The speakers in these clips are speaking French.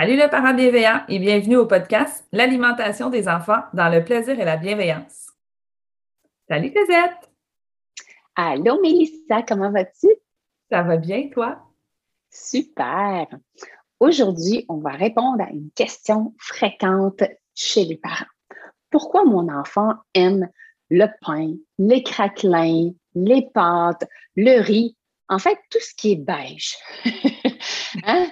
Salut le parent bienveillant et bienvenue au podcast L'alimentation des enfants dans le plaisir et la bienveillance. Salut Cosette! Allô Mélissa, comment vas-tu? Ça va bien, toi? Super! Aujourd'hui, on va répondre à une question fréquente chez les parents. Pourquoi mon enfant aime le pain, les craquelins, les pâtes, le riz, en fait, tout ce qui est beige? Hein?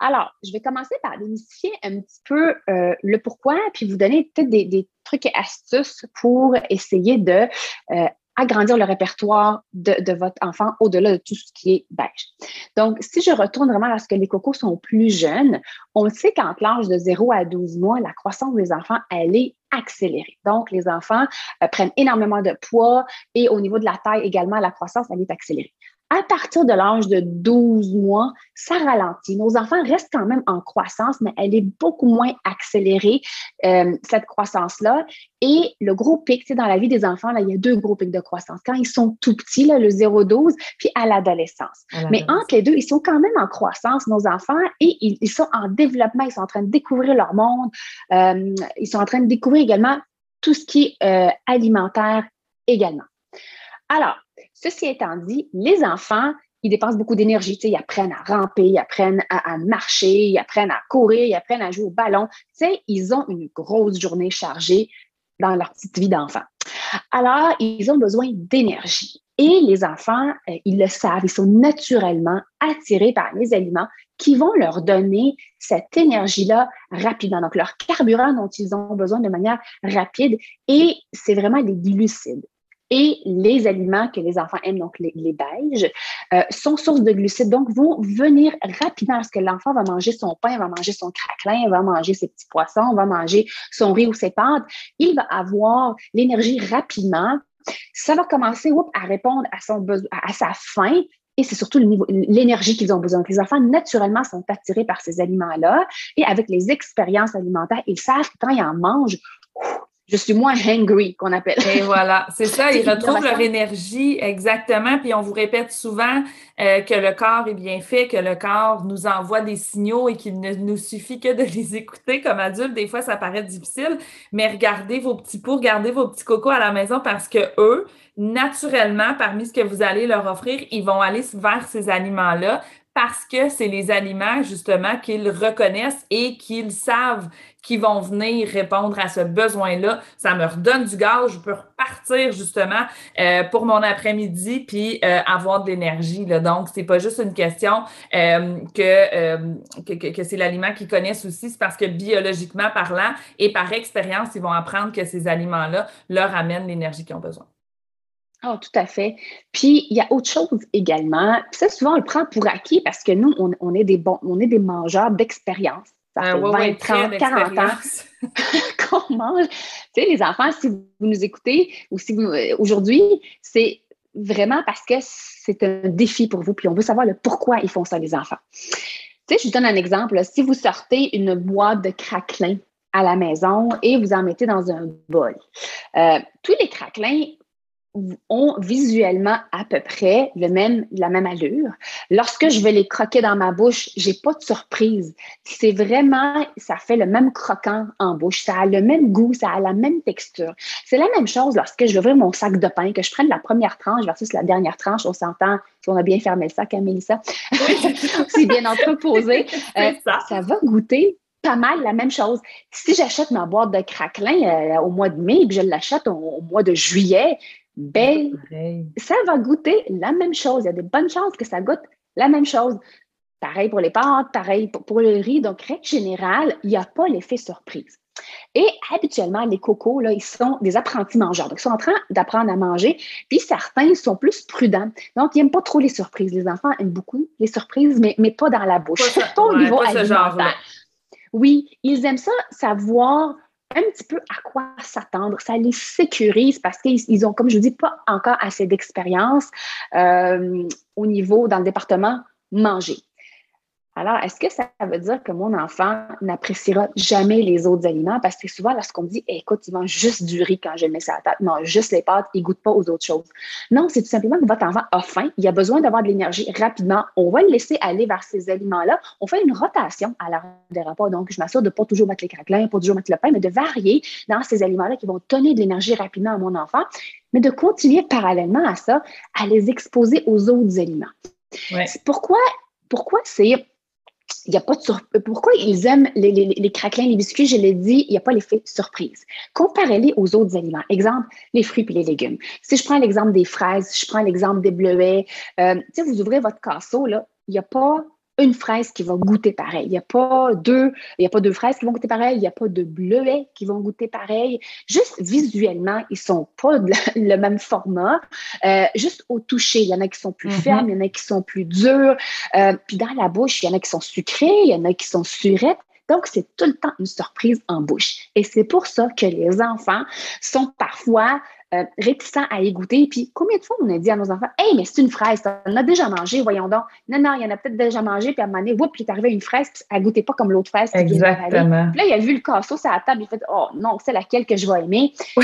Alors, je vais commencer par démystifier un petit peu euh, le pourquoi, puis vous donner peut-être des, trucs et astuces pour essayer de euh, agrandir le répertoire de, votre enfant au-delà de tout ce qui est beige. Donc, si je retourne vraiment à ce que les cocos sont plus jeunes, on sait qu'entre l'âge de 0 à 12 mois, la croissance des enfants, elle est accélérée. Donc, les enfants euh, prennent énormément de poids et au niveau de la taille également, la croissance, elle est accélérée à partir de l'âge de 12 mois, ça ralentit. Nos enfants restent quand même en croissance, mais elle est beaucoup moins accélérée, euh, cette croissance-là. Et le gros pic, dans la vie des enfants, là, il y a deux gros pics de croissance. Quand ils sont tout petits, là, le 0-12, puis à l'adolescence. Mais entre les deux, ils sont quand même en croissance, nos enfants, et ils, sont en développement, ils sont en train de découvrir leur monde, euh, ils sont en train de découvrir également tout ce qui est euh, alimentaire également. Alors, Ceci étant dit, les enfants, ils dépensent beaucoup d'énergie. ils apprennent à ramper, ils apprennent à, marcher, ils apprennent à courir, ils apprennent à jouer au ballon. Ils ont une grosse journée chargée dans leur petite vie d'enfant. Alors, ils ont besoin d'énergie. Et les enfants, euh, ils le savent, ils sont naturellement attirés par les aliments qui vont leur donner cette énergie-là rapidement. Donc, leur carburant dont ils ont besoin de manière rapide. Et c'est vraiment des glucides et les aliments que les enfants aiment, donc les, les beiges, euh, sont source de glucides, donc vont venir rapidement parce que l'enfant va manger son pain, va manger son craquelin, va manger ses petits poissons, va manger son riz ou ses pâtes. Il va avoir l'énergie rapidement. Ça va commencer à répondre à, son à sa faim et c'est surtout l'énergie qu'ils ont besoin. les enfants, naturellement, sont attirés par ces aliments-là. Et avec les expériences alimentaires, ils savent que quand ils en mangent, je suis moins hungry qu'on appelle. Et voilà, c'est ça, ils retrouvent leur énergie exactement. Puis on vous répète souvent euh, que le corps est bien fait, que le corps nous envoie des signaux et qu'il ne nous suffit que de les écouter. Comme adulte, des fois, ça paraît difficile, mais regardez vos petits poux, regardez vos petits cocos à la maison parce que eux, naturellement, parmi ce que vous allez leur offrir, ils vont aller vers ces aliments-là parce que c'est les aliments justement qu'ils reconnaissent et qu'ils savent qu'ils vont venir répondre à ce besoin-là. Ça me redonne du gaz, je peux repartir justement euh, pour mon après-midi puis euh, avoir de l'énergie. Donc, c'est pas juste une question euh, que, que, que c'est l'aliment qu'ils connaissent aussi, c'est parce que biologiquement parlant et par expérience, ils vont apprendre que ces aliments-là leur amènent l'énergie qu'ils ont besoin. Oh, tout à fait. Puis, il y a autre chose également. Puis ça, souvent, on le prend pour acquis parce que nous, on, est, des bons, on est des mangeurs d'expérience. Ça fait 20, 30, 40 ans qu'on mange. Tu sais, les enfants, si vous nous écoutez ou si vous, euh, aujourd'hui, c'est vraiment parce que c'est un défi pour vous, puis on veut savoir le pourquoi ils font ça, les enfants. Tu sais, je vous donne un exemple. Si vous sortez une boîte de craquelins à la maison et vous en mettez dans un bol, euh, tous les craquelins ont visuellement à peu près le même, la même allure. Lorsque je vais les croquer dans ma bouche, j'ai pas de surprise. C'est vraiment, ça fait le même croquant en bouche. Ça a le même goût, ça a la même texture. C'est la même chose lorsque je vais ouvrir mon sac de pain, que je prenne la première tranche versus la dernière tranche. On s'entend si on a bien fermé le sac, hein, Mélissa? c'est bien entreposé. Euh, ça. ça va goûter pas mal la même chose. Si j'achète ma boîte de craquelin euh, au mois de mai et que je l'achète au, mois de juillet, ben, ça va goûter la même chose. Il y a des bonnes chances que ça goûte la même chose. Pareil pour les pâtes, pareil pour, le riz. Donc, règle générale, il n'y a pas l'effet surprise. Et habituellement, les cocos, là, ils sont des apprentis mangeurs. Donc, ils sont en train d'apprendre à manger. Puis certains sont plus prudents. Donc, ils n'aiment pas trop les surprises. Les enfants aiment beaucoup les surprises, mais, mais pas dans la bouche. Pas, au niveau alimentaire. Oui, ils aiment ça, savoir un petit peu à quoi s'attendre. Ça les sécurise parce qu'ils ont, comme je vous dis, pas encore assez d'expérience euh, au niveau, dans le département manger. Alors, est-ce que ça veut dire que mon enfant n'appréciera jamais les autres aliments? Parce que souvent, lorsqu'on me dit, écoute, il mange juste du riz quand je mets ça à table, non, juste les pâtes, il ne goûte pas aux autres choses. Non, c'est tout simplement que votre enfant a faim, il a besoin d'avoir de l'énergie rapidement. On va le laisser aller vers ces aliments-là. On fait une rotation à l'heure des repas. Donc, je m'assure de ne pas toujours mettre les craquelins, pas toujours mettre le pain, mais de varier dans ces aliments-là qui vont donner de l'énergie rapidement à mon enfant, mais de continuer parallèlement à ça, à les exposer aux autres aliments. Pourquoi, pourquoi c'est il n'y a pas de surprise. Pourquoi ils aiment les, les, les, craquelins, les biscuits? Je l'ai dit, il n'y a pas l'effet surprise. Comparez-les aux autres aliments. Exemple, les fruits et les légumes. Si je prends l'exemple des fraises, je prends l'exemple des bleuets, euh, vous ouvrez votre casseau, là, il n'y a pas une fraise qui va goûter pareil. Il n'y a pas deux, il y a pas deux fraises qui vont goûter pareil, il n'y a pas de bleuets qui vont goûter pareil. Juste visuellement, ils sont pas le même format. Euh, juste au toucher, il y en a qui sont plus mm-hmm. fermes, il y en a qui sont plus durs. Euh, puis dans la bouche, il y en a qui sont sucrés, il y en a qui sont surettes. Donc, c'est tout le temps une surprise en bouche. Et c'est pour ça que les enfants sont parfois euh, réticents à y goûter. Puis combien de fois on a dit à nos enfants, hey, mais c'est une fraise, on a déjà mangé, voyons donc. Non, non, il y en a peut-être déjà mangé, puis à un moment donné, whoop, il est arrivé une fraise, puis elle goûtait pas comme l'autre fraise. Exactement. Puis là, il a vu le casseau sur la table, il fait, oh non, c'est laquelle que je vais aimer.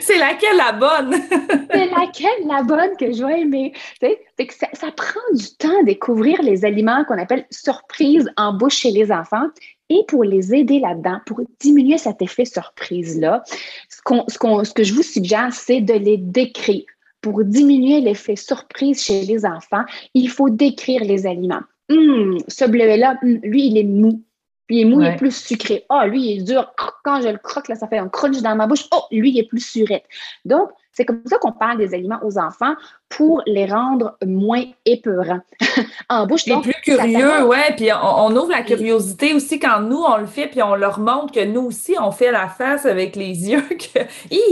c'est laquelle la bonne? c'est laquelle la bonne que je vais aimer? Fait que ça, ça prend du temps à découvrir les aliments qu'on appelle surprises en bouche chez les enfants. Et pour les aider là-dedans, pour diminuer cet effet surprise-là, ce, ce, que je vous suggère, c'est de les décrire. Pour diminuer l'effet surprise chez les enfants, il faut décrire les aliments. Hum, ce bleuet-là, hum, lui, il est mou. Puis il est mou, il est plus sucré. Ah, lui, il est dur. Quand je le croque, là, ça fait un crunch dans ma bouche. Oh, lui, il est plus surette. Donc, c'est comme ça qu'on parle des aliments aux enfants pour les rendre moins épeurants en bouche. Donc, plus curieux, ouais. Puis on, ouvre la curiosité aussi quand nous, on le fait, puis on leur montre que nous aussi, on fait la face avec les yeux que,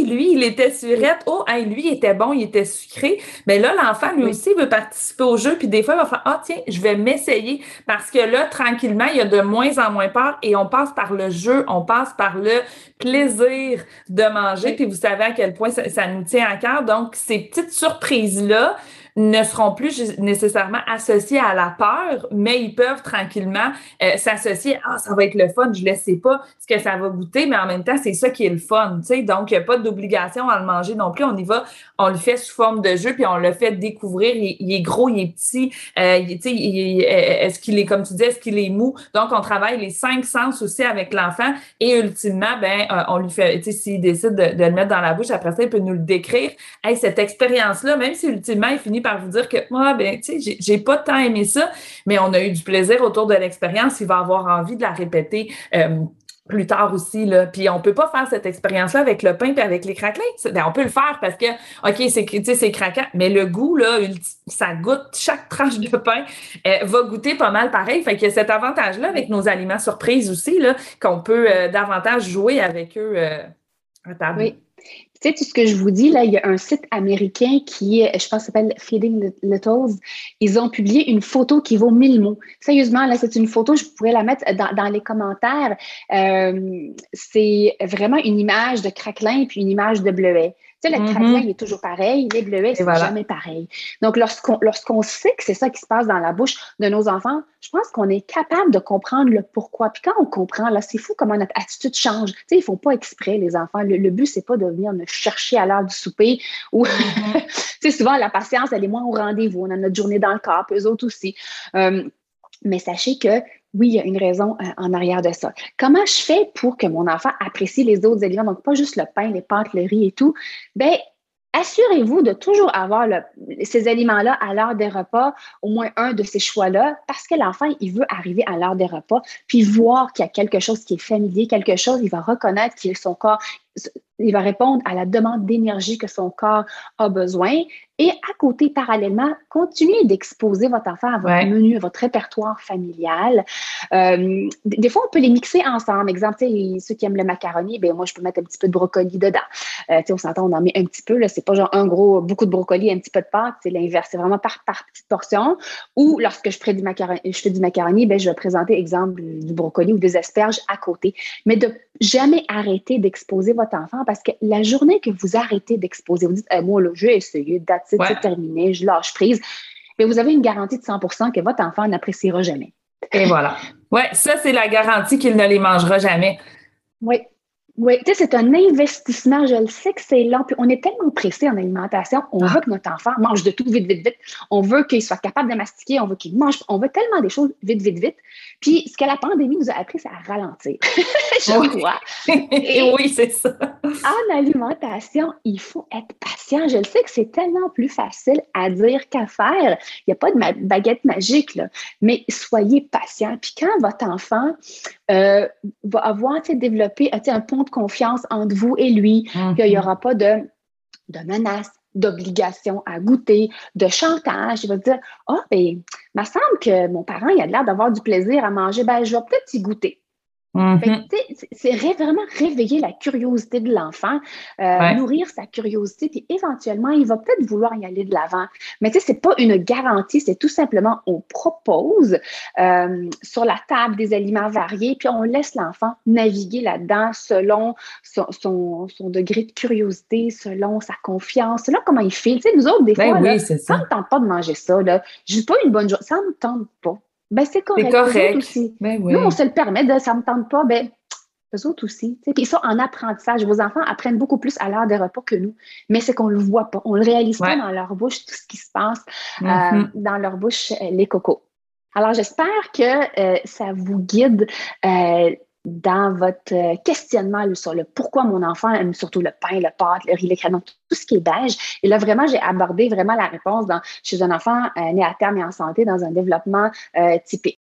lui, il était surette. Oh, lui, il était bon, il était sucré. Mais là, l'enfant, lui aussi, veut participer au jeu. Puis des fois, il va faire, ah, tiens, je vais m'essayer. Parce que là, tranquillement, il y a de moins en moins peur et on passe par le jeu, on passe par le plaisir de manger. Puis vous savez à quel point ça, ça nous tient à cœur. Donc, ces petites surprises-là, ne seront plus nécessairement associés à la peur, mais ils peuvent tranquillement euh, s'associer. Ah, ça va être le fun, je ne sais pas ce que ça va goûter, mais en même temps, c'est ça qui est le fun. sais. Donc, il n'y a pas d'obligation à le manger non plus. On y va, on le fait sous forme de jeu, puis on le fait découvrir. Il, est gros, il est petit. Euh, il, euh, est-ce qu'il est, comme tu dis, est-ce qu'il est mou? Donc, on travaille les cinq sens aussi avec l'enfant et ultimement, ben, euh, on lui fait, s'il décide de, de, le mettre dans la bouche, après ça, il peut nous le décrire. Hey, cette expérience-là, même si ultimement, il finit par vous dire que moi, ben, tu sais, j'ai pas tant aimé ça, mais on a eu du plaisir autour de l'expérience. Il va avoir envie de la répéter. Euh, plus tard aussi. Là. Puis on peut pas faire cette expérience-là avec le pain et avec les craquelins. Ben, on peut le faire parce que, OK, c'est c'est craquant, mais le goût, là, ça goûte, chaque tranche de pain euh, va goûter pas mal pareil. Fait qu'il y a cet avantage-là avec nos aliments surprises aussi, là, qu'on peut euh, davantage jouer avec eux à table. Oui. Tu sais, ce que je vous dis, là, il y a un site américain qui, je pense, s'appelle Feeding Littles. Ils ont publié une photo qui vaut mille mots. Sérieusement, là, c'est une photo, je pourrais la mettre dans, les commentaires. Euh, c'est vraiment une image de craquelin puis une image de bleuet. Tu sais, le mm il est toujours pareil, les bleuets, c'est jamais pareil. Donc, lorsqu'on sait que c'est ça qui se passe dans la bouche de nos enfants, je pense qu'on est capable de comprendre le pourquoi. Puis quand on comprend, là, c'est fou comment notre attitude change. Tu sais, ils font pas exprès, les enfants. Le, but, c'est pas de venir me chercher à l'heure du souper ou, mm-hmm. tu sais, souvent, la patience, elle est moins au rendez-vous. On a notre journée dans le corps, eux autres aussi. Euh, mais sachez que oui, il y a une raison euh, en arrière de ça. Comment je fais pour que mon enfant apprécie les autres aliments, donc pas juste le pain, les pâtes, le riz et tout? Ben, assurez-vous de toujours avoir ces aliments-là à l'heure des repas, au moins un de ces choix-là, parce que l'enfant, il veut arriver à l'heure des repas, puis voir qu'il y a quelque chose qui est familier, quelque chose, il va reconnaître qu'il son corps, il va répondre à la demande d'énergie que son corps a besoin. Et à côté, parallèlement, continuez d'exposer votre enfant à votre menu, à votre répertoire familial. Euh, des fois, on peut les mixer ensemble. Exemple, ceux qui aiment le macaroni, ben moi, je peux mettre un petit peu de brocoli dedans. Euh, on s'entend, on en met un petit peu. C'est pas genre un gros, beaucoup de brocoli, un petit peu de pâte. C'est l'inverse. C'est vraiment par, par petite portion. Ou lorsque je, ferai du macaroni, je fais du macaroni, ben, je vais présenter, exemple, du brocoli ou des asperges à côté. Mais de jamais arrêter d'exposer votre enfant parce que la journée que vous arrêtez d'exposer, vous dites, eh, moi, là, j'ai essayé, c'est terminé, je lâche prise, mais vous avez une garantie de 100% que votre enfant n'appréciera jamais. Et voilà. Oui, ça, c'est la garantie qu'il ne les mangera jamais. Oui. Oui, tu sais, c'est un investissement. Je le sais que c'est lent. Puis on est tellement pressé en alimentation. On ah. veut que notre enfant mange de tout vite, vite, vite. On veut qu'il soit capable de mastiquer. On veut qu'il mange. On veut tellement des choses vite, vite, vite. Puis ce que la pandémie nous a appris, c'est à ralentir. je crois. Et oui, c'est ça. En alimentation, il faut être patient. Je le sais que c'est tellement plus facile à dire qu'à faire. Il n'y a pas de baguette magique, là. Mais soyez patient. Puis quand votre enfant euh, va avoir développé un pont de confiance entre vous et lui, qu'il n'y mhm. aura pas de, de menaces, d'obligation à goûter, de chantage. Il va dire Ah, oh, ben, il me semble que mon parent il a l'air d'avoir du plaisir à manger, ben, je vais peut-être y goûter. Mhm. C'est vraiment réveiller la curiosité de l'enfant, euh, nourrir sa curiosité, puis éventuellement, il va peut-être vouloir y aller de l'avant. Mais tu sais, c'est pas une garantie, c'est tout simplement, on propose euh, sur la table des aliments variés, puis on laisse l'enfant naviguer là-dedans selon son, degré de curiosité, selon sa confiance, selon comment il fait. Tu sais, nous autres, des ben fois, ça ne me tente pas de manger ça. Là. Je pas une bonne journée, ça ne me tente pas. Ben, c'est correct. correct. Aussi. Ben Nous, on se le permet, de, ça ne me tente pas, ben, eux autres aussi. Puis ça, en apprentissage, vos enfants apprennent beaucoup plus à l'heure des repas que nous, mais c'est qu'on ne le voit pas. On ne le réalise pas dans leur bouche, tout ce qui se passe euh, mm-hmm. dans leur bouche, euh, les cocos. Alors, j'espère que euh, ça vous guide dans votre euh, questionnement sur le pourquoi mon enfant aime surtout le pain, le pâte, le riz, le crayon, tout ce qui est beige. Et là, vraiment, j'ai abordé vraiment la réponse dans, chez un enfant euh, né à terme et en santé dans un développement euh, typique.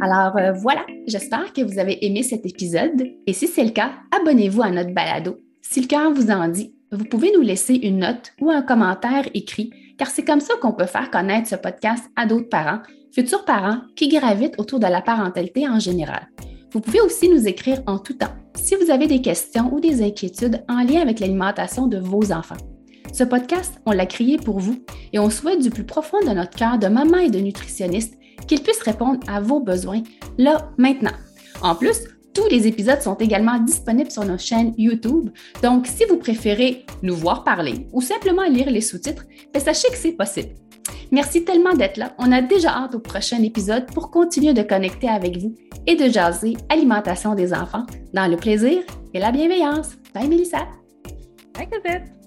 Alors voilà, j'espère que vous avez aimé cet épisode et si c'est le cas, abonnez-vous à notre balado. Si le cœur vous en dit, vous pouvez nous laisser une note ou un commentaire écrit car c'est comme ça qu'on peut faire connaître ce podcast à d'autres parents, futurs parents qui gravitent autour de la parentalité en général. Vous pouvez aussi nous écrire en tout temps si vous avez des questions ou des inquiétudes en lien avec l'alimentation de vos enfants. Ce podcast, on l'a créé pour vous et on souhaite du plus profond de notre cœur de maman et de nutritionniste qu'il puisse répondre à vos besoins là, maintenant. En plus, tous les épisodes sont également disponibles sur nos chaînes YouTube, donc si vous préférez nous voir parler ou simplement lire les sous-titres, ben, sachez que c'est possible. Merci tellement d'être là. On a déjà hâte au prochain épisode pour continuer de connecter avec vous et de jaser alimentation des enfants dans le plaisir et la bienveillance. Bye Mélissa. Bye Cosette.